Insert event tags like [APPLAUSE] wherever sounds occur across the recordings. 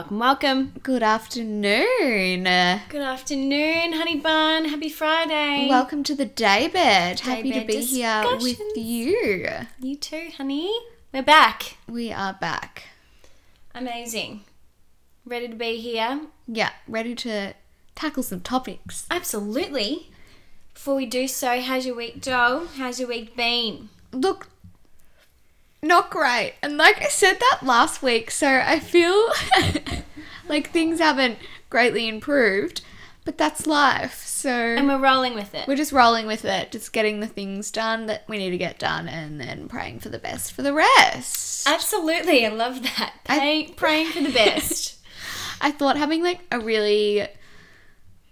Welcome, welcome. Good afternoon. Good afternoon, honey bun. Happy Friday. Welcome to the daybed. Happy to be here with you. You too, honey. We're back. We are back. Amazing. Ready to be here? Yeah, ready to tackle some topics. Absolutely. Before we do so, how's your week, Joel? How's your week been? Look, not great. And like I said that last week, so I feel [LAUGHS] like things haven't greatly improved, but that's life. So And we're rolling with it. we're just rolling with it, just getting the things done that we need to get done, and then praying for the best for the rest. Absolutely. I love that. I- Pray, praying for the best. [LAUGHS] I thought having like a really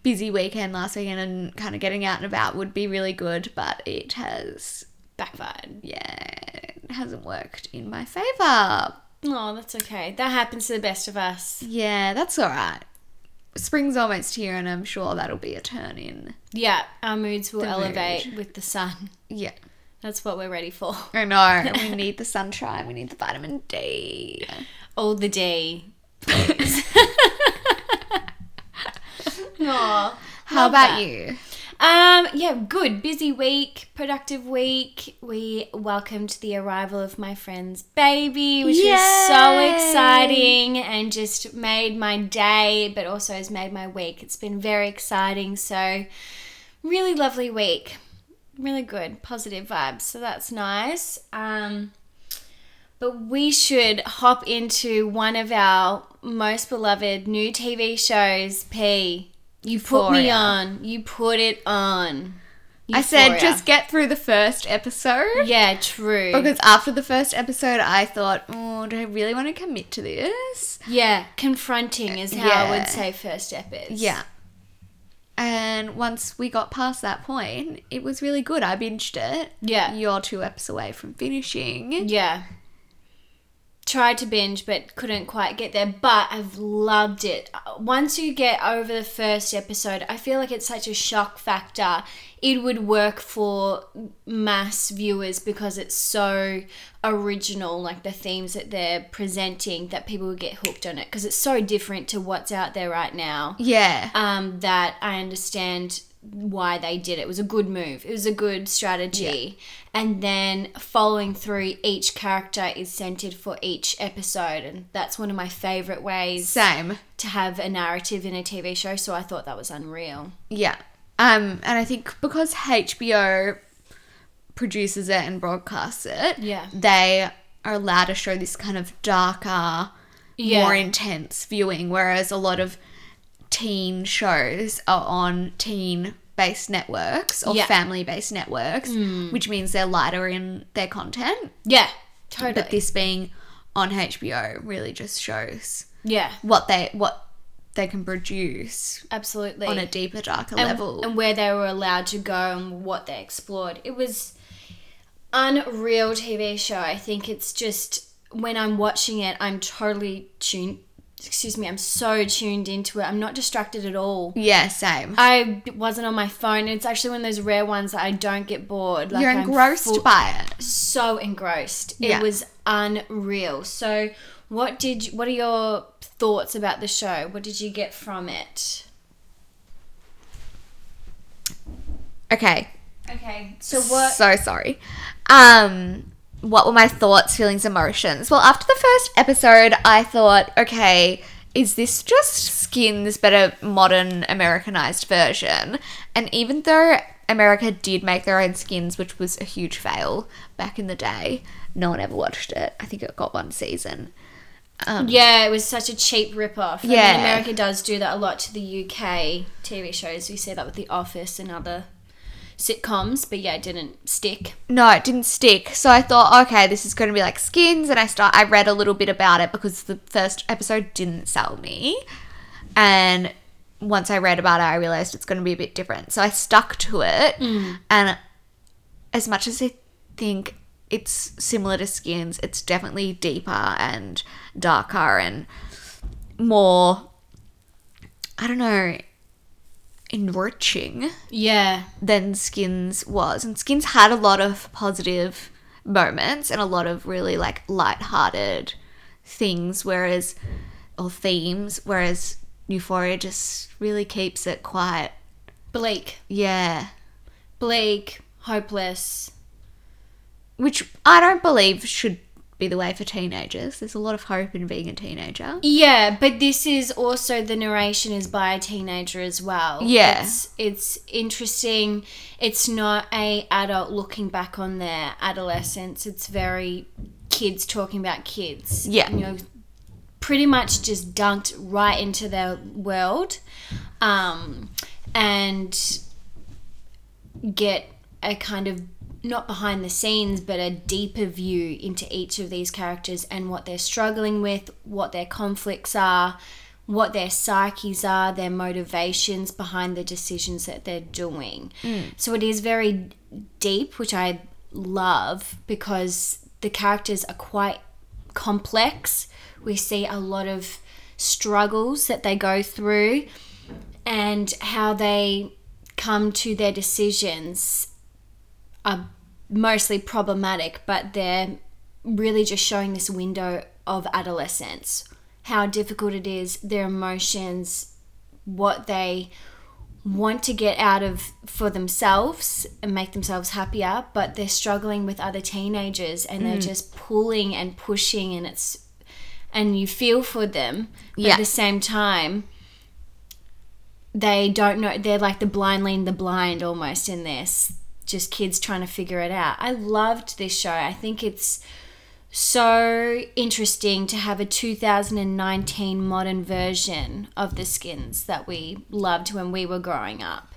busy weekend last weekend and kind of getting out and about would be really good, but it has, Backfired. yeah, it hasn't worked in my favor. Oh, that's okay. That happens to the best of us. Yeah, that's all right. Spring's almost here, and I'm sure that'll be a turn in. Yeah, our moods will The elevate mood. with the sun. Yeah, That's what we're ready for. I know. [LAUGHS] we need the sunshine. We need the vitamin D. All the day, [LAUGHS] please. [LAUGHS] How about that. you? Um, yeah, good. Busy week, productive week. We welcomed the arrival of my friend's baby, which was so exciting and just made my day, but also has made my week. It's been very exciting. So, really lovely week. Really good, positive vibes. So, that's nice. Um, but we should hop into one of our most beloved new TV shows, P. You put me on. You put it on. I said Euphoria. just get through the first episode. Yeah, true. Because after the first episode, I thought, oh, do I really want to commit to this? yeah, confronting is how I Yeah. would say first ep is. Yeah. And once we got past that point, it was really good. I binged it. Yeah. You're two eps away from finishing. Yeah. Tried to binge but couldn't quite get there, but I've loved it. Once you get over the first episode, I feel like it's such a shock factor. It would work for mass viewers because it's so original, like the themes that they're presenting, that people would get hooked on it because it's so different to what's out there right now. Yeah. um, that I understand why they did it. It was a good move. It was a good strategy. And then following through, each character is centered for each episode, and that's one of my favorite ways Same. to have a narrative in a TV show. So I thought that was unreal. Yeah. Um, and I think because HBO produces it and broadcasts it, Yeah. they are allowed to show this kind of darker, Yeah. more intense viewing, whereas a lot of teen shows are on teen based networks or Yeah. Mm. family based networks, which means they're lighter in their content. Yeah, totally. But this being on HBO really just shows yeah, what they what they can produce absolutely. on a deeper, darker and, level. and where they were allowed to go and what they explored. It was unreal TV show. I think it's just when I'm watching it, I'm totally tuned. Excuse me, I'm so tuned into it. I'm not distracted at all. yeah, same. I wasn't on my phone. It's actually one of those rare ones that I don't get bored. Like You're engrossed full- by it. so engrossed. It Yeah. was unreal. So, what did you, what are your thoughts about the show? What did you get from it? Okay. Okay, so what? So sorry. Um, what were my thoughts, feelings, emotions? Well, after the first episode, I thought, okay, is this just Skins but a modern Americanized version? And even though America did make their own Skins, which was a huge fail back in the day, no one ever watched it. I think it got one season. Um, Yeah, it was such a cheap rip-off. I Yeah. mean, America does do that a lot to the UK TV shows. We see that with The Office and other sitcoms, but yeah, it didn't stick. no, it didn't stick. So I thought, okay, this is going to be like Skins, and I start. I read a little bit about it because the first episode didn't sell me, and once I read about it, I realized it's going to be a bit different. So I stuck to it, mm. and as much as I think it's similar to Skins, it's definitely deeper and darker and more. I don't know. Enriching Yeah, than Skins was. And Skins had a lot of positive moments and a lot of really like light-hearted things whereas or themes, whereas Euphoria just really keeps it quiet. Bleak. Yeah. Bleak, hopeless. Which I don't believe should be the way for teenagers. There's a lot of hope in being a teenager. Yeah, but this is also the narration is by a teenager as well. Yeah. It's it's interesting. It's not a adult looking back on their adolescence. It's very kids talking about kids. Yeah. You know, pretty much just dunked right into their world. Um and get a kind of not behind the scenes, but a deeper view into each of these characters and what they're struggling with, what their conflicts are, what their psyches are, their motivations behind the decisions that they're doing. Mm. So it is very deep, which I love because the characters are quite complex. We see a lot of struggles that they go through and how they come to their decisions are mostly problematic, but they're really just showing this window of adolescence, how difficult it is, their emotions, what they want to get out of for themselves and make themselves happier, but they're struggling with other teenagers and they're mm. just pulling and pushing and it's and you feel for them, but Yeah. at the same time they don't know they're like the blind leading the blind almost in this just kids trying to figure it out. I loved this show. I think it's so interesting to have a 2019 modern version of the Skins that we loved when we were growing up.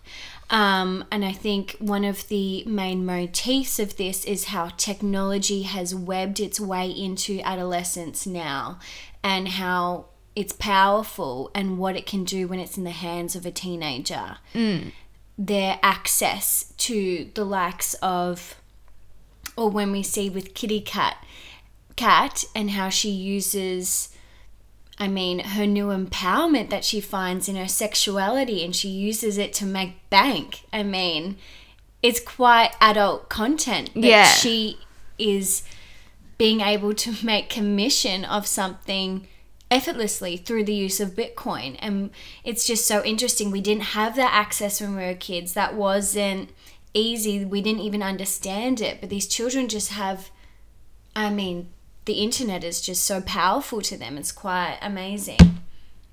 Um, and i think one of the main motifs of this is how technology has webbed its way into adolescence now and how it's powerful and what it can do when it's in the hands of a teenager. Their access to the likes of, or when we see with Kitty Cat, Cat and how she uses, I mean, her new empowerment that she finds in her sexuality and she uses it to make bank. I mean, it's quite adult content that Yeah. she is being able to make commission of something effortlessly through the use of Bitcoin. And it's just so interesting. We didn't have that access when we were kids. That wasn't easy. We didn't even understand it. But these children just have, I mean, the internet is just so powerful to them. It's quite amazing.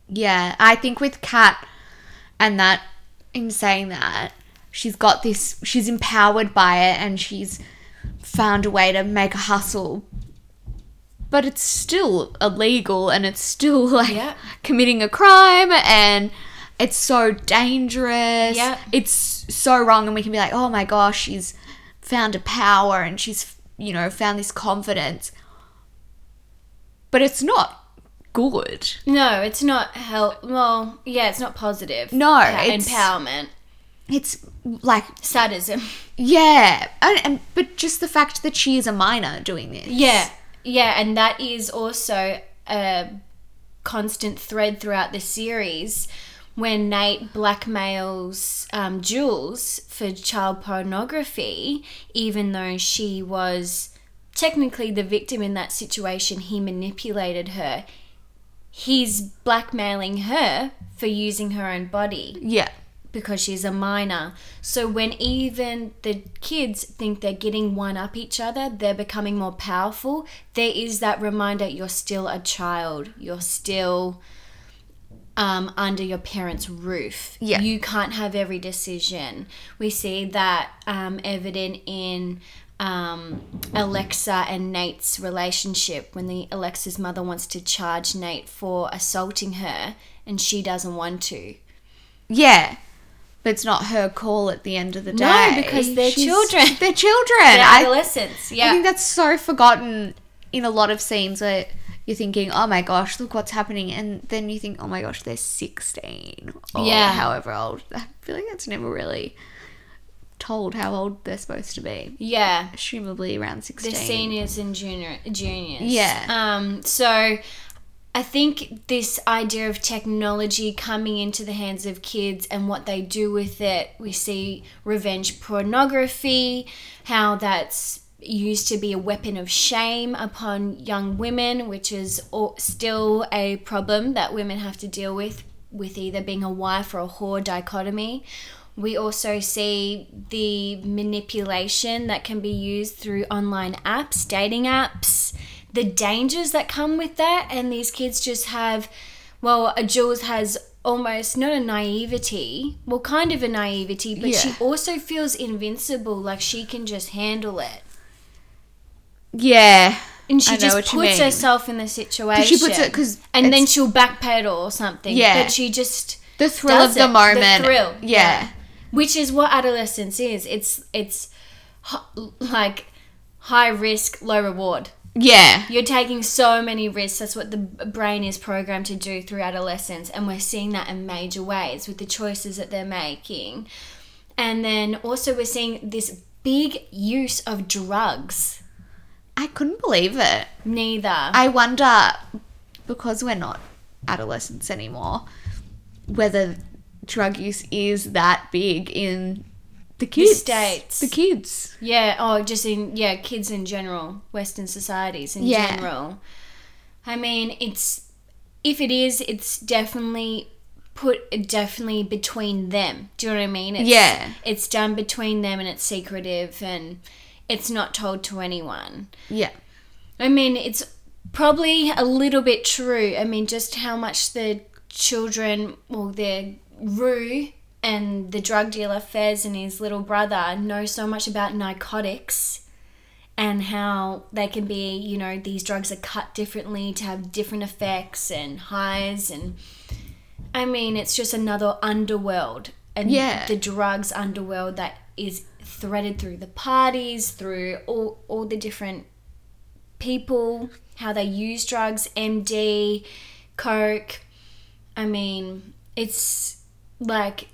Yeah, I think with Kat and that, in saying that, she's got this, she's empowered by it and she's found a way to make a hustle. But it's still illegal and it's still [LAUGHS] like Yeah. committing a crime and it's so dangerous. Yeah. It's so wrong. And we can be like, oh my gosh, she's found a power and she's, you know, found this confidence. But it's not good. No, it's not help. Well, yeah, it's not positive. No, Pa- it's- empowerment, It's like sadism. Yeah, and, and but just the fact that she is a minor doing this. Yeah, yeah, and that is also a constant thread throughout the series when Nate blackmails um, Jules for child pornography, even though she was technically the victim in that situation, he manipulated her. He's blackmailing her for using her own body Yeah. Because she's a minor. So when even the kids think they're getting one up each other, they're becoming more powerful. There is that reminder you're still a child. You're still um, under your parents' roof. Yeah. You can't have every decision. We see that um, evident in um, Alexa and Nate's relationship when the Alexa's mother wants to charge Nate for assaulting her and she doesn't want to. Yeah. But it's not her call at the end of the day. No, because they're She's- children. [LAUGHS] They're children. They're I, adolescents. I Yeah. think that's so forgotten in a lot of scenes where you're thinking, oh my gosh, look what's happening. And then you think, oh my gosh, they're 16. Or Yeah. however old. I feel like that's never really told how old they're supposed to be. yeah. Assumably around 16. The seniors and junior juniors. Yeah. Um. So, I think this idea of technology coming into the hands of kids and what they do with it, we see revenge pornography, how that's used to be a weapon of shame upon young women, which is still a problem that women have to deal with, with either being a wife or a whore dichotomy. We also see the manipulation that can be used through online apps, dating apps, the dangers that come with that. And these kids just have, well, a Jules has almost not a naivety, well, kind of a naivety, but she also feels invincible, like she can just handle it. Yeah. And she just puts herself in the situation. She puts it because and then she'll backpedal or something. Yeah. But she just the thrill of the it. moment. The thrill. Yeah. Which is what adolescence is. It's it's like high risk, low reward. Yeah. You're taking so many risks. That's what the brain is programmed to do through adolescence, and we're seeing that in major ways with the choices that they're making. And then also we're seeing this big use of drugs. I couldn't believe it. Neither. I wonder because we're not adolescents anymore whether drug use is that big in the kids the States. the kids Yeah, oh, just in yeah, kids in general, Western societies in Yeah. general. I mean, it's if it is, it's definitely put definitely between them. Do you know what I mean? It's, Yeah. it's done between them, and it's secretive, and it's not told to anyone. yeah I mean, it's probably a little bit true. I mean, just how much the children, well, their Rue and the drug dealer Fez and his little brother know so much about narcotics and how they can be, you know, these drugs are cut differently to have different effects and highs and I mean, it's just another underworld and Yeah. the drugs underworld that is threaded through the parties, through all all the different people, how they use drugs, MD, coke. I mean, it's like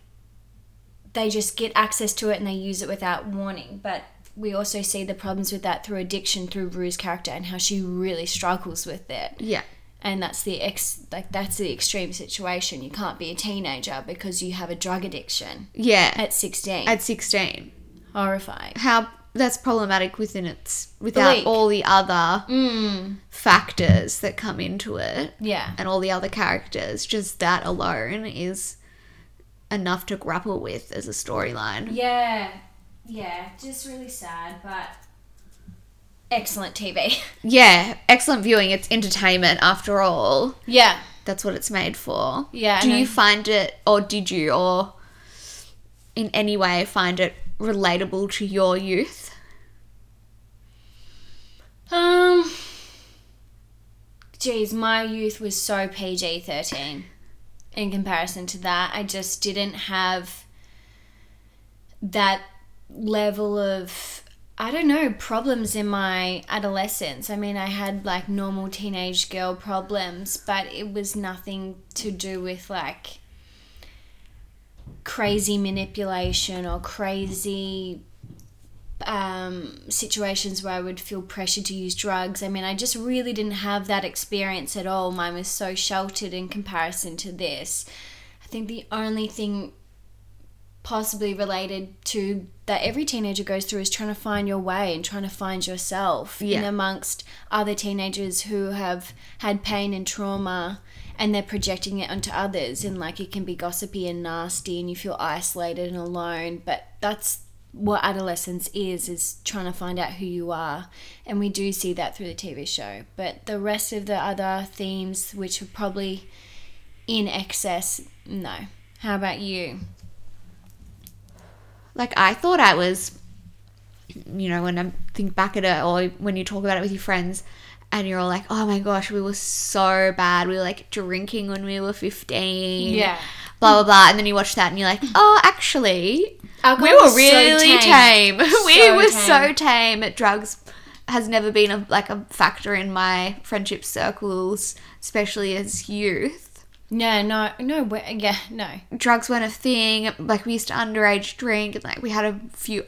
they just get access to it and they use it without warning. But we also see the problems with that through addiction through Rue's character and how she really struggles with it. yeah And that's the ex like that's the extreme situation. You can't be a teenager because you have a drug addiction yeah at 16. at 16 Horrifying. how that's problematic within its without Bleak. all the other Mm. factors that come into it Yeah. and all the other characters just that alone is enough to grapple with as a storyline. Yeah, yeah, just really sad, but excellent TV. [LAUGHS] yeah excellent viewing. It's entertainment after all. Yeah, that's what it's made for. Yeah, do you find it or did you or in any way find it relatable to your youth? Um, geez, my youth was so PG thirteen in comparison to that. I just didn't have that level of I don't know problems in my adolescence. I mean, I had like normal teenage girl problems, but it was nothing to do with like crazy manipulation or crazy um, situations where I would feel pressured to use drugs. I mean, I just really didn't have that experience at all. Mine was so sheltered in comparison to this. I think the only thing possibly related to that every teenager goes through is trying to find your way and trying to find yourself in amongst other teenagers who have had pain and trauma and they're projecting it onto others and like it can be gossipy and nasty and you feel isolated and alone but that's what adolescence is is trying to find out who you are. And we do see that through the TV show. But the rest of the other themes which are probably in excess no. How about you? Like I thought I was you know when I think back at it or when you talk about it with your friends and you're all like oh my gosh we were so bad. We were like drinking when we were 15 Yeah. Blah blah blah and then you watch that and you're like oh actually Alcohol we were was so really tame. tame, [LAUGHS] we So were so tame. tame drugs has never been a, like a factor in my friendship circles especially as youth no no no yeah no drugs weren't a thing. Like we used to underage drink, and like we had a few,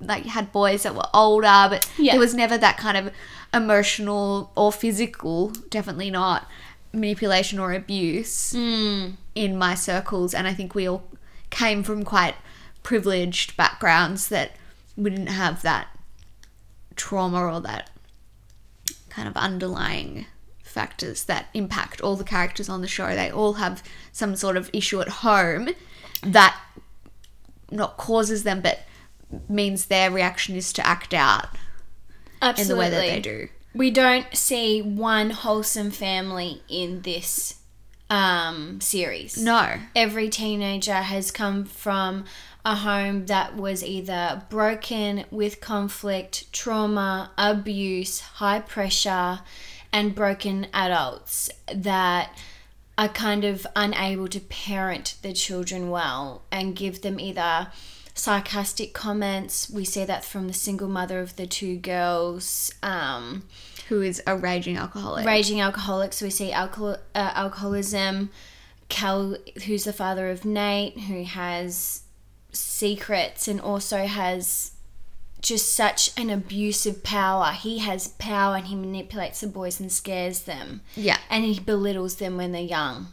like had boys that were older, but Yeah. there was never that kind of emotional or physical, definitely not manipulation or abuse mm. in my circles. And I think we all came from quite privileged backgrounds that we didn't have that trauma or that kind of underlying factors that impact all the characters on the show. They all have some sort of issue at home that not causes them, but means their reaction is to act out Absolutely. in the way that they do. We don't see one wholesome family in this um, series. No. Every teenager has come from a home that was either broken with conflict, trauma, abuse, high pressure, and broken adults that are kind of unable to parent the children well and give them either sarcastic comments. We see that from the single mother of the two girls. Um, Who is a raging alcoholic. raging alcoholics. We see alcohol, uh, alcoholism. Cal, who's the father of Nate, who has secrets and also has just such an abusive power. He has power and he manipulates the boys and scares them. Yeah. And he belittles them when they're young.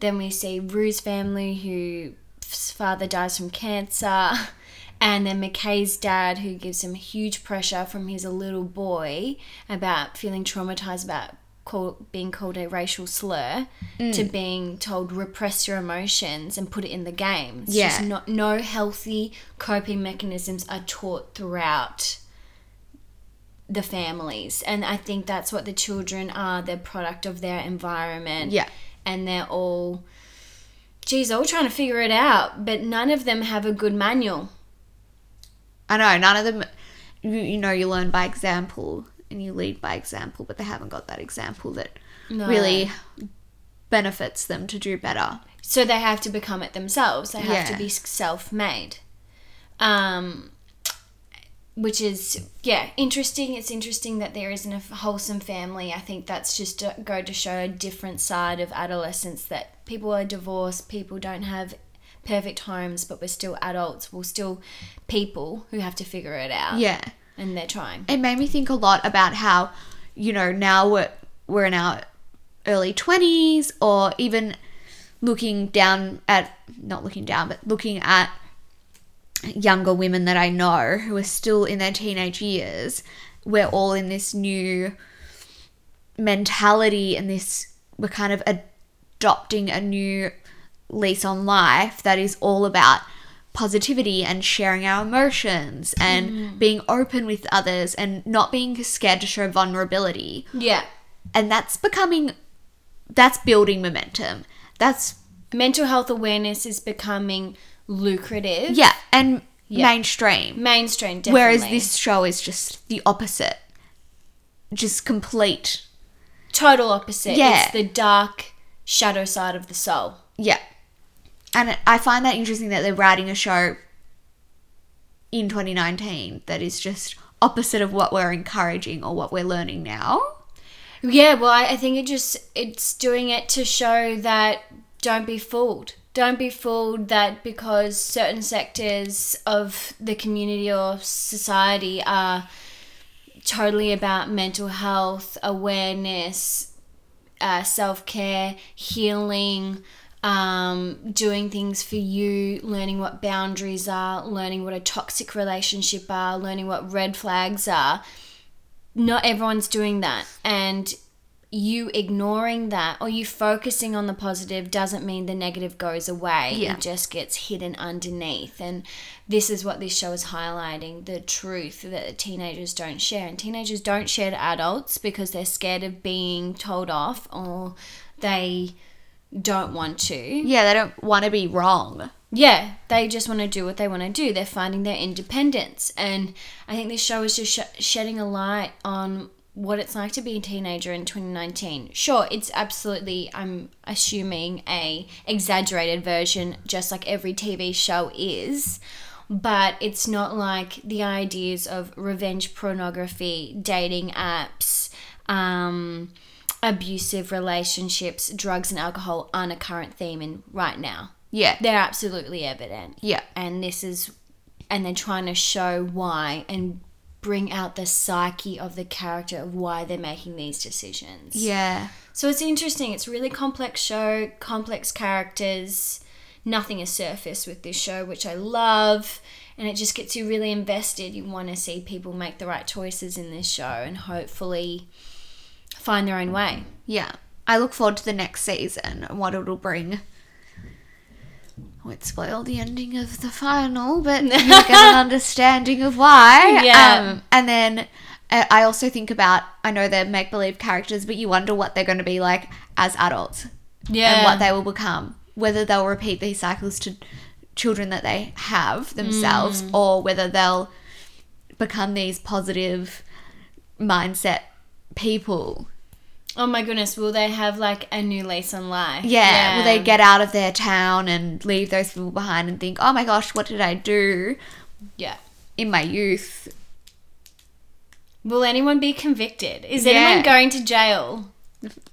Then we see Rue's family, whose father dies from cancer. [LAUGHS] And then McKay's dad, who gives him huge pressure from his little boy about feeling traumatized about call, being called a racial slur mm. to being told repress your emotions and put it in the game. It's Yeah. not, no healthy coping mechanisms are taught throughout the families. And I think that's what the children are. They're product of their environment. Yeah. And they're all, geez, all trying to figure it out. But none of them have a good manual. I know, none of them, you, you know, you learn by example and you lead by example, but they haven't got that example that No. really benefits them to do better. So they have to become it themselves. They have to be self-made. Um, which is yeah interesting. It's interesting that there isn't a wholesome family. I think that's just to go to show a different side of adolescence that people are divorced, people don't have perfect homes, but we're still adults. We're still people who have to figure it out. Yeah. and they're trying. It made me think a lot about how, you know, now we're, we're in our early 20s or even looking down at, not looking down, but looking at younger women that I know who are still in their teenage years. We're all in this new mentality and this, we're kind of adopting a new lease on life that is all about positivity and sharing our emotions and hmm. being open with others and not being scared to show vulnerability. Yeah, And that's becoming, that's building momentum. That's, mental health awareness is becoming lucrative. yeah, and Yeah. mainstream. mainstream. Definitely. Whereas this show is just the opposite. Just complete. total opposite. Yeah. It's the dark shadow side of the soul. Yeah. And I find that interesting that they're writing a show in 2019 that is just opposite of what we're encouraging or what we're learning now. Yeah, well, I, think it just it's doing it to show that don't be fooled. Don't be fooled that because certain sectors of the community or society are totally about mental health awareness, uh, self care, healing, um, doing things for you, learning what boundaries are, learning what a toxic relationship are, learning what red flags are not everyone's doing that and you ignoring that or you focusing on the positive doesn't mean the negative goes away Yeah. it just gets hidden underneath and this is what this show is highlighting the truth that teenagers don't share and teenagers don't share to adults because they're scared of being told off or they don't want to Yeah, they don't want to be wrong. yeah, they just want to do what they want to do. They're finding their independence. And I think this show is just sh- shedding a light on what it's like to be a teenager in 2019. Sure, it's absolutely, I'm assuming, a exaggerated version, just like every TV show is. But it's not like the ideas of revenge pornography, dating apps, um, abusive relationships, drugs, and alcohol aren't a current theme in right now Yeah. they're absolutely evident. Yeah. And this is, and they're trying to show why and bring out the psyche of the character of why they're making these decisions. Yeah. So it's interesting. It's a really complex show, complex characters. Nothing is surface with this show, which I love. and it just gets you really invested. You want to see people make the right choices in this show and hopefully find their own way. Yeah. I look forward to the next season and what it'll bring. I won't spoil the ending of the final, but you'll get an [LAUGHS] understanding of why. Yeah. Um, and then uh, I also think about, I know they're make believe characters, but you wonder what they're going to be like as adults Yeah. and what they will become. Whether they'll repeat these cycles to children that they have themselves Mm. or whether they'll become these positive mindset people. oh my goodness, will they have like a new lease on life? Yeah, will they get out of their town and leave those people behind and think, oh my gosh, what did I do Yeah. in my youth? Will anyone be convicted? Is Yeah. anyone going to jail?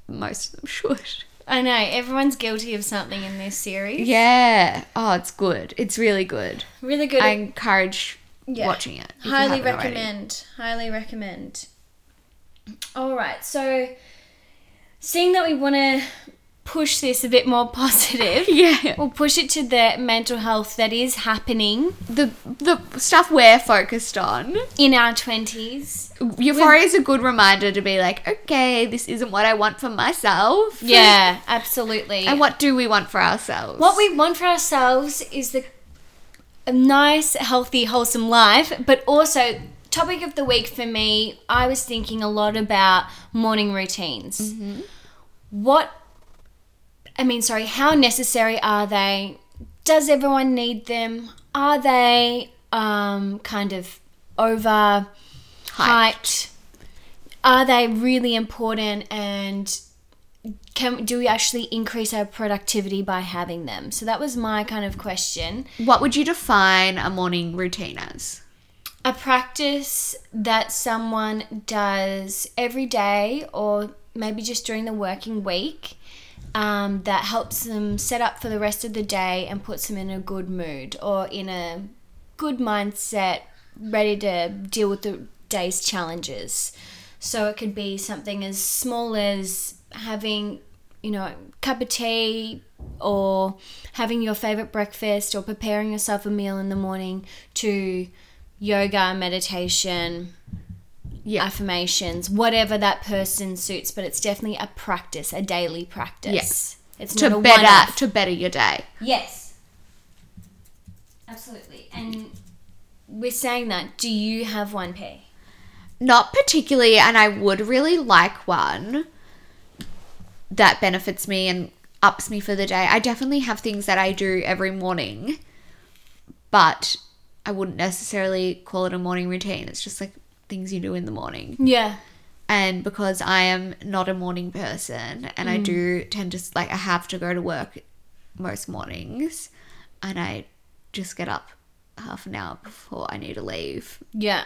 Most of them should. I know, everyone's guilty of something in this series. Yeah. Oh, it's good. It's really good. Really good. I encourage Yeah. watching it. highly haven't already. recommend. Highly recommend. All right, so seeing that we want to push this a bit more [LAUGHS] positive, [LAUGHS] Yeah. we'll push it to the mental health that is happening The the stuff we're focused on. in our 20s. Euphoria is a good reminder to be like, okay, this isn't what I want for myself. [LAUGHS] Yeah, absolutely. And what do we want for ourselves? What we want for ourselves is the a nice, healthy, wholesome life, but also topic of the week for me, I was thinking a lot about morning routines. What I mean, sorry, how necessary are they? Does everyone need them? Are they um, kind of over hyped? Are they really important and can do we actually increase our productivity by having them? So that was my kind of question. What would you define a morning routine as? A practice that someone does every day or maybe just during the working week um, that helps them set up for the rest of the day and puts them in a good mood or in a good mindset, ready to deal with the day's challenges. So it could be something as small as having, you know, a cup of tea or having your favorite breakfast or preparing yourself a meal in the morning to yoga, meditation, Yeah. affirmations, whatever that person suits, but it's definitely a practice, a daily practice. Yes. It's To better to better your day. Yes. Absolutely. And we're saying that, do you have one P? Not particularly, and I would really like one that benefits me and ups me for the day. I definitely have things that I do every morning, but I wouldn't necessarily call it a morning routine. It's just like things you do in the morning. Yeah. And because I am not a morning person and I mm. do tend to like I have to go to work most mornings and I just get up half an hour before I need to leave Yeah.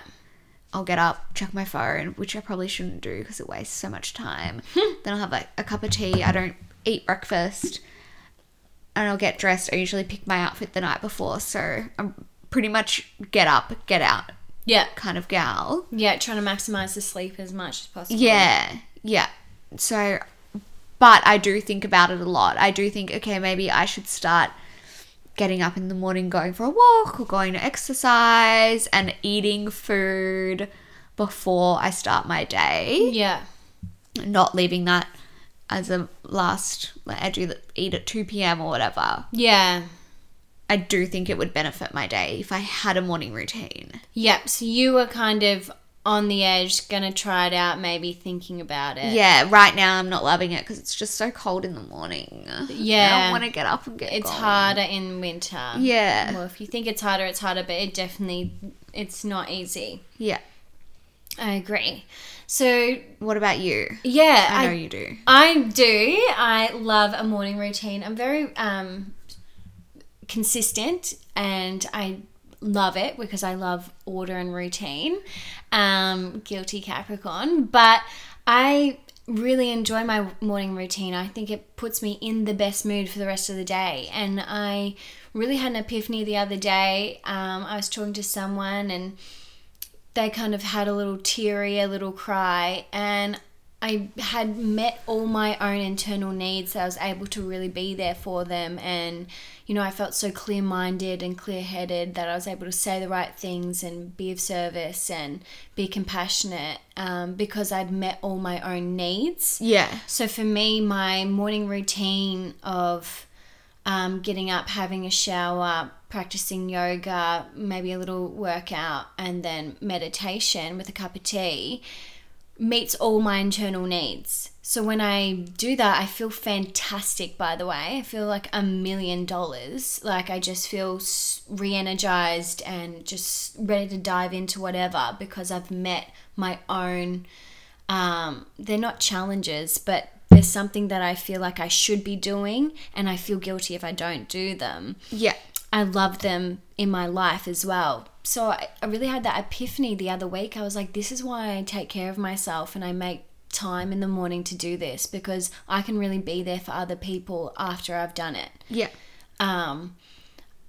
I'll get up, check my phone, which I probably shouldn't do because it wastes so much time. [LAUGHS] then I'll have like a cup of tea. I don't eat breakfast, and I'll get dressed. I usually pick my outfit the night before, so I'm pretty much get up, get out Yeah. kind of gal. Yeah, trying to maximize the sleep as much as possible. Yeah, yeah. So, but I do think about it a lot. I do think, okay, maybe I should start getting up in the morning, going for a walk or going to exercise and eating food before I start my day. Yeah. Not leaving that as a last, like I do the, eat at 2 p.m. or whatever. Yeah. I do think it would benefit my day if I had a morning routine. Yep. So you were kind of on the edge, gonna try it out, maybe thinking about it. Yeah, right now I'm not loving it because it's just so cold in the morning. Yeah, I don't want to get up and get It's going. harder in winter. Yeah. Well, if you think it's harder, it's harder, but it definitely it's not easy. Yeah. I agree. So What about you? yeah, I know I, you do. I do. I love a morning routine. I'm very um consistent and I love it because I love order and routine. Um, guilty Capricorn, but I really enjoy my morning routine. I think it puts me in the best mood for the rest of the day. And I really had an epiphany the other day. Um, I was talking to someone and they kind of had a little teary, a little cry, and I had met all my own internal needs. That I was able to really be there for them, and you know, I felt so clear minded and clear headed that I was able to say the right things and be of service and be compassionate um, because I'd met all my own needs. Yeah. So for me, my morning routine of um, getting up, having a shower, practicing yoga, maybe a little workout, and then meditation with a cup of tea meets all my internal needs. So when I do that, I feel fantastic, by the way. I feel like a million dollars. Like I just feel re energized and just ready to dive into whatever because I've met my own, um, they're not challenges, but there's something that I feel like I should be doing and I feel guilty if I don't do them. Yeah. I love them in my life as well. So I, I really had that epiphany the other week. I was like, this is why I take care of myself and I make time in the morning to do this because I can really be there for other people after I've done it. Yeah. Um,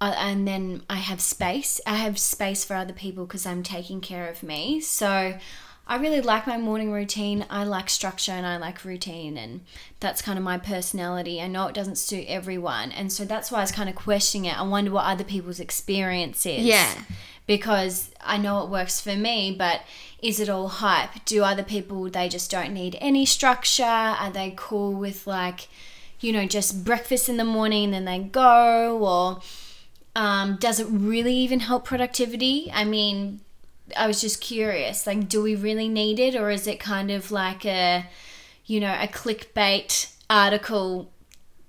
and then I have space. I have space for other people because I'm taking care of me. So I really like my morning routine. I like structure and I like routine, and that's kind of my personality. I know it doesn't suit everyone, and so that's why I was kind of questioning it. I wonder what other people's experience is. Yeah. Because I know it works for me, but is it all hype? Do other people, they just don't need any structure? Are they cool with like, you know, just breakfast in the morning and then they go? Or um, does it really even help productivity? I mean, I was just curious. Like, do we really need it, or is it kind of like a, you know, a clickbait article?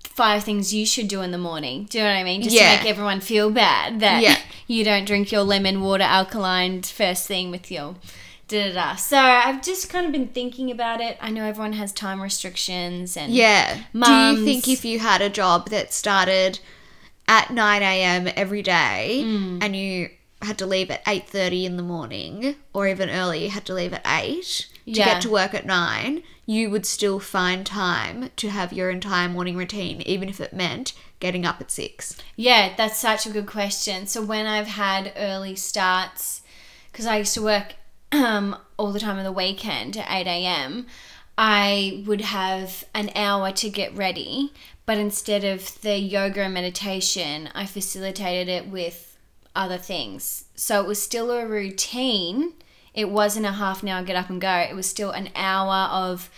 Five things you should do in the morning. Do you know what I mean? Just Yeah. to make everyone feel bad that Yeah. [LAUGHS] you don't drink your lemon water alkaline first thing with your da da da. So I've just kind of been thinking about it. I know everyone has time restrictions and Yeah. Mums. Do you think if you had a job that started at 9 a.m. every day Mm. and you had to leave at 8.30 in the morning or even early, you had to leave at 8 to Yeah. get to work at 9, you would still find time to have your entire morning routine, even if it meant getting up at 6. Yeah, that's such a good question. So when I've had early starts, because I used to work [CLEARS THROAT] um, all the time on the weekend at 8 a.m., I would have an hour to get ready. But instead of the yoga and meditation, I facilitated it with other things. So it was still a routine. It wasn't a half an hour get up and go. It was still an hour of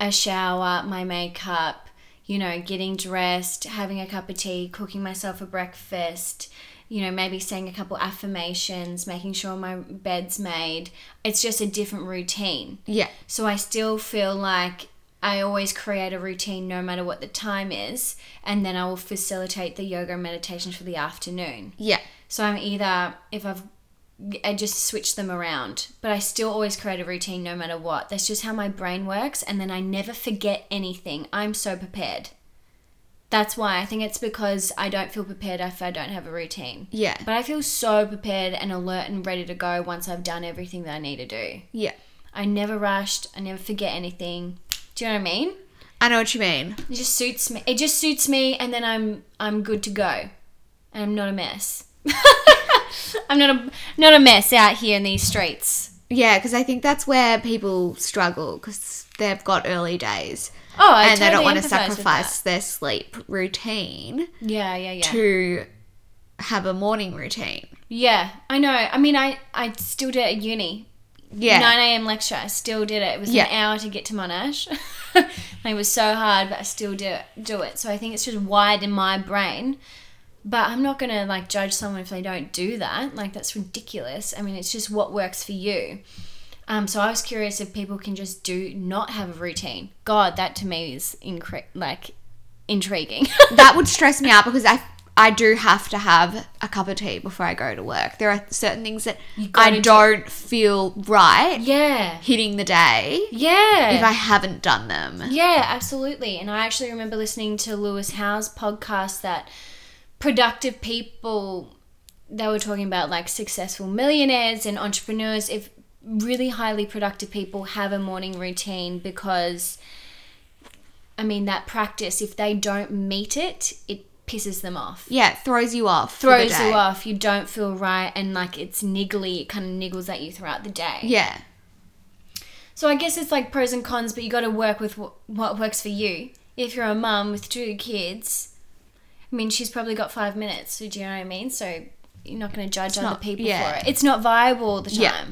a shower, my makeup, you know, getting dressed, having a cup of tea, cooking myself a breakfast, you know, maybe saying a couple affirmations, making sure my bed's made. It's just a different routine. Yeah. So I still feel like I always create a routine no matter what the time is, and then I will facilitate the yoga and meditation for the afternoon. Yeah. So I'm either if I've I just switch them around, but I still always create a routine no matter what. That's just how my brain works, and then I never forget anything. I'm so prepared. That's why I think it's because I don't feel prepared if I don't have a routine. Yeah. But I feel so prepared and alert and ready to go once I've done everything that I need to do. Yeah. I never rushed. I never forget anything. Do you know what I mean? I know what you mean. It just suits me. It just suits me, and then I'm I'm good to go, and I'm not a mess. [LAUGHS] [LAUGHS] I'm not a not a mess out here in these streets. Yeah, because I think that's where people struggle because they've got early days Oh, I and they don't want to sacrifice their sleep routine. Yeah, yeah, yeah. to have a morning routine. Yeah, I know. I mean, I I still did it at uni. Yeah. 9 a.m. lecture. I still did it. It was Yeah. an hour to get to Monash. [LAUGHS] it was so hard, but I still do it. Do it. So I think it's just wired in my brain. But I'm not gonna like judge someone if they don't do that. Like that's ridiculous. I mean, it's just what works for you. Um, so I was curious if people can just do not have a routine. God, that to me is incre- like intriguing. [LAUGHS] that would stress me out because I I do have to have a cup of tea before I go to work. There are certain things that I do- don't feel right yeah. hitting the day Yeah. if I haven't done them. Yeah, absolutely. And I actually remember listening to Lewis Howes' podcast that productive people they were talking about like successful millionaires and entrepreneurs if really highly productive people have a morning routine because I mean that practice if they don't meet it it pisses them off Yeah, it throws you off. for the throws you off you don't feel right and like it's niggly it kind of niggles at you throughout the day Yeah. So I guess it's like pros and cons, but you got to work with what works for you. If you're a mum with two kids, I mean, she's probably got five minutes. So do you know what I mean? So you're not going to judge other not- people yeah. for it. It's not viable all the time. Yeah.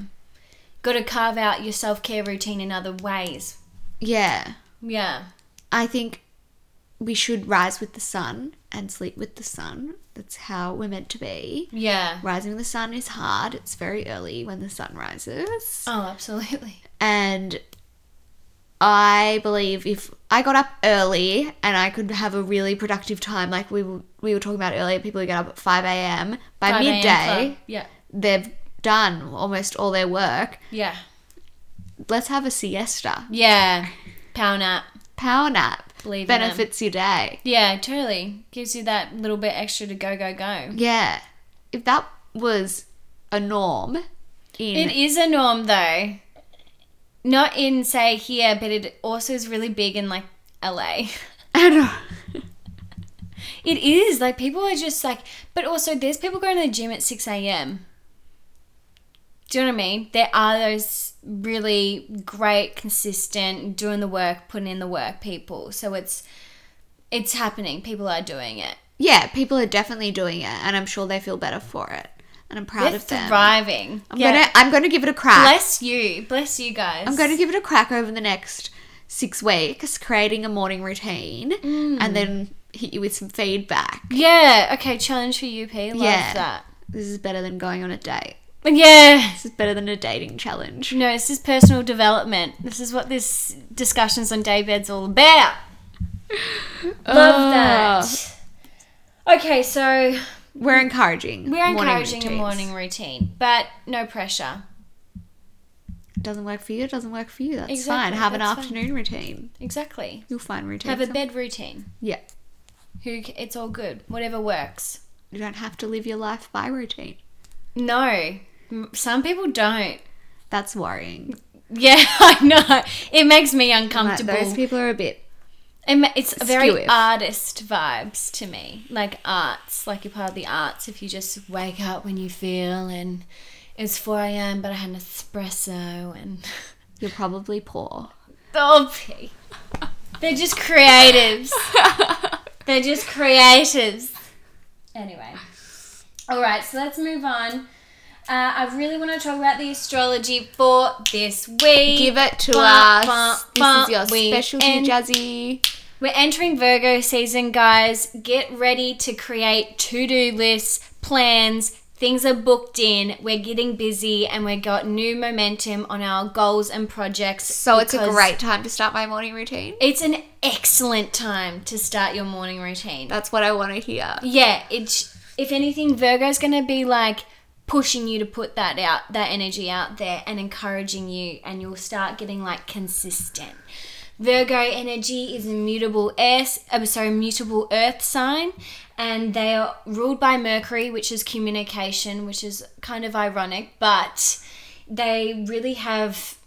Got to carve out your self care routine in other ways. Yeah. Yeah. I think we should rise with the sun and sleep with the sun. That's how we're meant to be. Yeah. Rising with the sun is hard. It's very early when the sun rises. Oh, absolutely. And I believe if I got up early and I could have a really productive time, like we were, we were talking about earlier, people who get up at 5 a.m., by 5 midday. Yeah. they've done almost all their work. Yeah. Let's have a siesta. Yeah. Power nap. Power nap Believe benefits your day. Yeah, totally. Gives you that little bit extra to go, go, go. Yeah. If that was a norm in It is a norm though. Not in say here, but it also is really big in like LA. [LAUGHS] I know. It is like people are just like, but also there's people going to the gym at six a.m. Do you know what I mean? There are those really great, consistent, doing the work, putting in the work people. So it's it's happening. People are doing it. Yeah, people are definitely doing it, and I'm sure they feel better for it, and I'm proud They're of them. thriving. I'm Yeah. gonna I'm gonna give it a crack. bless you, bless you guys. I'm gonna give it a crack over the next six weeks, creating a morning routine, Mm. and then hit you with some feedback. Yeah. Okay. Challenge for you, P. Love Yeah. that. This is better than going on a date. Yeah. This is better than a dating challenge. No, this is personal development. This is what this discussions on daybed's all about. Love Oh. that. Okay, so We're encouraging. we're morning encouraging a morning routine, but no pressure. It doesn't work for you. It doesn't work for you. That's fine. Exactly, Have an that's fine. afternoon routine. Exactly. You'll find routine. Have a bed routine. Yeah. Who c- it's all good. Whatever works. You don't have to live your life by routine. No, M- some people don't. That's worrying. Yeah, [LAUGHS] I know. It makes me Like, uncomfortable. those people are a bit. It's very artist vibes to me, like arts, like you're part of the arts. If you just wake up when you feel, and it's four a.m., but I had an espresso, and [LAUGHS] You're probably poor. oh, they're just creatives. they're just creatives. Anyway, all right, so let's move on. Uh, I really want to talk about the astrology for this week. Give it to Bah, us. bah, this is your specialty, end- Jazzy. We're entering Virgo season, guys. Get ready to create to do lists, plans. Things are booked in. We're getting busy and we've got new momentum on our goals and projects. So it's a great time to start my morning routine. It's an excellent time to start your morning routine. That's what I want to hear. Yeah, it's if anything, Virgo's gonna be like pushing you to put that out, that energy out there, and encouraging you, and you'll start getting like consistent. Virgo energy is a mutable uh, sorry, mutable earth sign, and they are ruled by Mercury, which is communication, which is kind of ironic, but they really have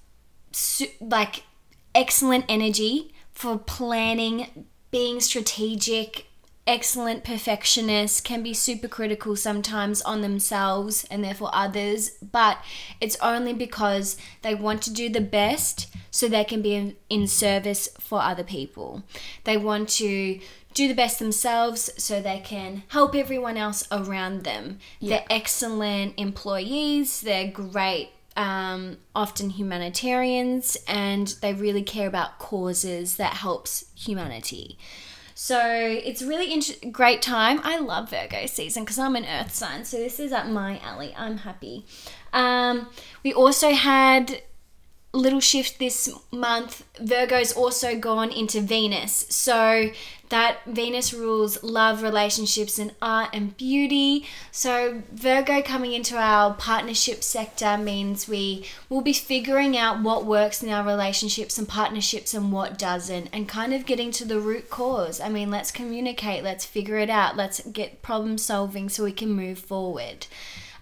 like excellent energy for planning, being strategic, excellent perfectionists, can be super critical sometimes on themselves and therefore others, but it's only because they want to do the best so they can be in, in service for other people. They want to do the best themselves so they can help everyone else around them. They're excellent employees, they're great um, often humanitarians and they really care about causes that helps humanity so it's really great time. I love virgo season because i'm an earth sign so this is up my alley. I'm happy. Um, we also had little shift this month. Virgo's also gone into venus. So that venus rules love relationships and art and beauty. So virgo coming into our partnership sector means we will be figuring out what works in our relationships and partnerships and what doesn't and kind of getting to the root cause. I mean let's communicate let's figure it out let's get problem solving so we can move forward.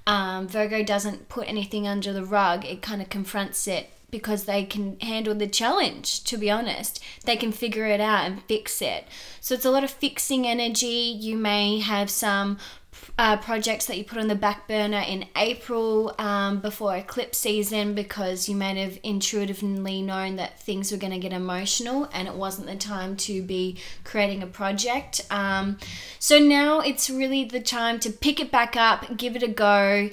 Um, Virgo doesn't put anything under the rug, it kind of confronts it because they can handle the challenge, to be honest. They can figure it out and fix it. So it's a lot of fixing energy. You may have some uh, projects that you put on the back burner in April um, before eclipse season because you may have intuitively known that things were going to get emotional and it wasn't the time to be creating a project. Um, so now it's really the time to pick it back up, give it a go,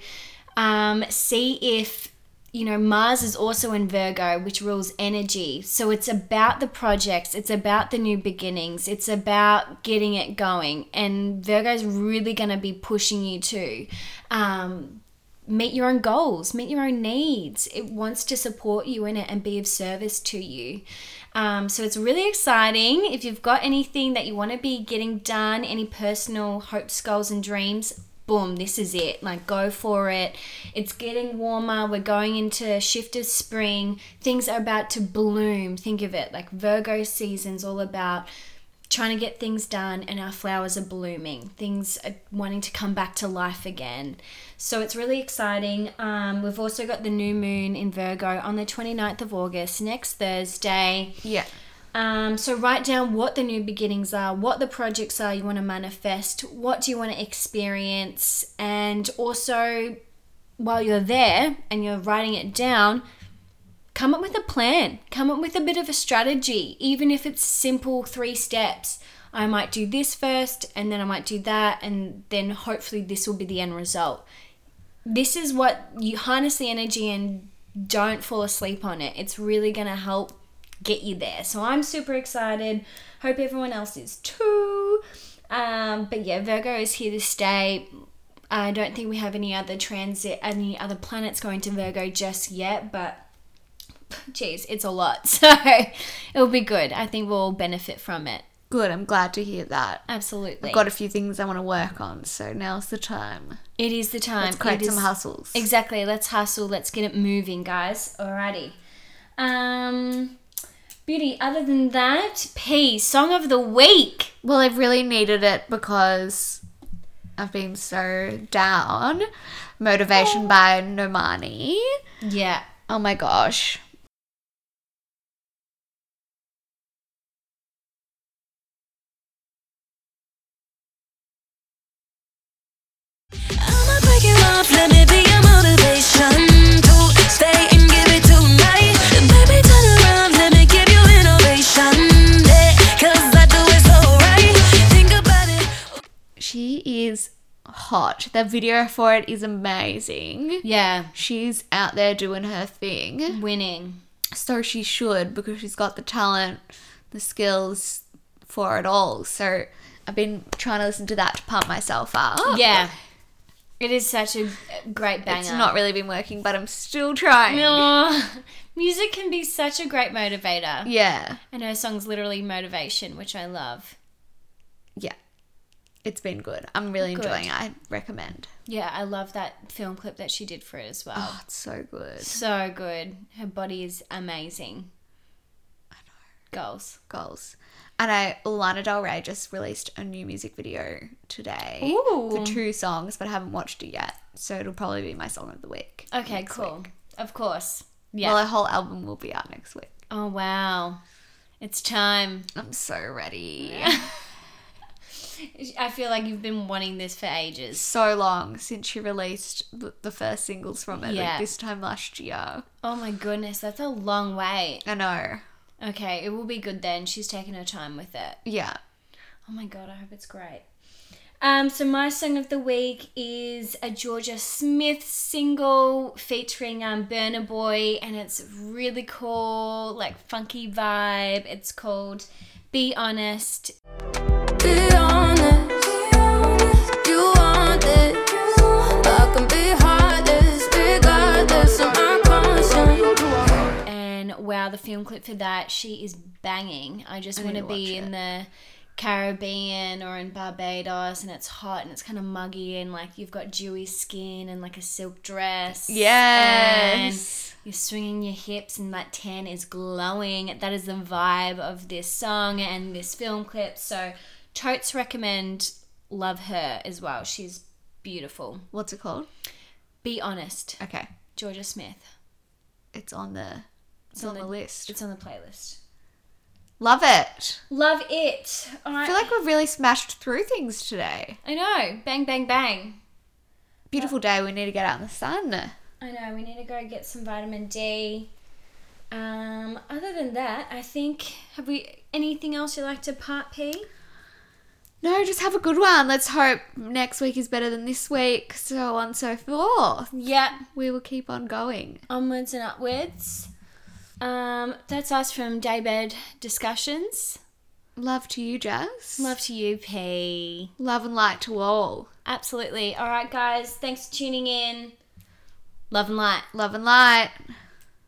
um, see if you know, Mars is also in Virgo, which rules energy. So it's about the projects, it's about the new beginnings, it's about getting it going. And Virgo's really going to be pushing you to um, meet your own goals, meet your own needs. It wants to support you in it and be of service to you. Um, so it's really exciting. If you've got anything that you want to be getting done, any personal hopes, goals, and dreams, boom, this is it. Like, go for it. It's getting warmer. We're going into shift of spring. Things are about to bloom. Think of it like Virgo season's all about trying to get things done, and our flowers are blooming. Things are wanting to come back to life again. So it's really exciting. Um, we've also got the new moon in Virgo on the 29th of August, next Thursday. Yeah. Um, so write down what the new beginnings are, what the projects are you want to manifest, what do you want to experience, and also while you're there and you're writing it down, come up with a plan, come up with a bit of a strategy, even if it's simple three steps. I might do this first, and then I might do that, and then hopefully this will be the end result. This is what you harness the energy and don't fall asleep on it. It's really going to help get you there. So I'm super excited. Hope everyone else is too. Um, but yeah, Virgo is here to stay. I don't think we have any other transit, any other planets going to Virgo just yet, but [LAUGHS] geez, it's a lot. [LAUGHS] So it'll be good. I think we'll all benefit from it. Good. I'm glad to hear that. Absolutely. I've got a few things I want to work on, so now's the time. it is the time. Let's create It some is- hustles. Exactly. Let's hustle. Let's get it moving, guys. Alrighty. Um, beauty. Other than that, P song of the week. Well, I've really needed it because I've been so down. Motivation by Normani. Yeah. Oh my gosh. I'ma off, let me be your motivation to stay She is hot. The video for it is amazing. Yeah. She's out there doing her thing. Winning. So she should because she's got the talent, the skills for it all. So I've been trying to listen to that to pump myself up. Yeah. It is such a great banger. It's not really been working, but I'm still trying. [LAUGHS] Music can be such a great motivator. Yeah. And her song's literally motivation, which I love. Yeah. It's been good. I'm really Good. enjoying it. I recommend. Yeah, I love that film clip that she did for it as well. Oh, it's so good. So good. Her body is amazing. I know. Goals. Goals. And I Lana Del Rey just released a new music video today Ooh. for two songs, but I haven't watched it yet. So it'll probably be my song of the week. Okay, cool. week. Of course. Yeah. Well, a whole album will be out next week. oh wow. It's time. I'm so ready. [LAUGHS] I feel like you've been wanting this for ages. so long since she released the, first singles from it, Yeah. like this time last year. Oh my goodness, that's a long wait. I know. Okay, it will be good then. She's taking her time with it. Yeah. Oh my god, I hope it's great. Um, so my song of the week is a Jorja Smith single featuring um Burna Boy, and it's really cool, like funky vibe. It's called "Be Honest." Be honest, wow, the film clip for that, she is banging. I just want to to be watch in the Caribbean or in Barbados, and it's hot and it's kind of muggy, and like you've got dewy skin and like a silk dress. and Yes. You're swinging your hips, and that tan is glowing. That is the vibe of this song and this film clip. So, totes recommend. Love her as well. She's beautiful. What's it called? Be honest, Okay. Jorja Smith. It's on the it's, on on the, the- list. It's on the playlist. Love it. Love it. All right. I feel like we've really smashed through things today. I know. Bang, bang, bang. Beautiful day. We need to get out in the sun. I know. We need to go get some vitamin D. Um, other than that, I think have we anything else you'd like to part P? No, just have a good one. Let's hope next week is better than this week. So on and so forth. Yeah. We will keep on going. Onwards and upwards. Um, that's us from Daybed Discussions. Love to you, Jazz. Love to you, P. Love and light to all. Absolutely. All right, guys. Thanks for tuning in. Love and light. Love and light.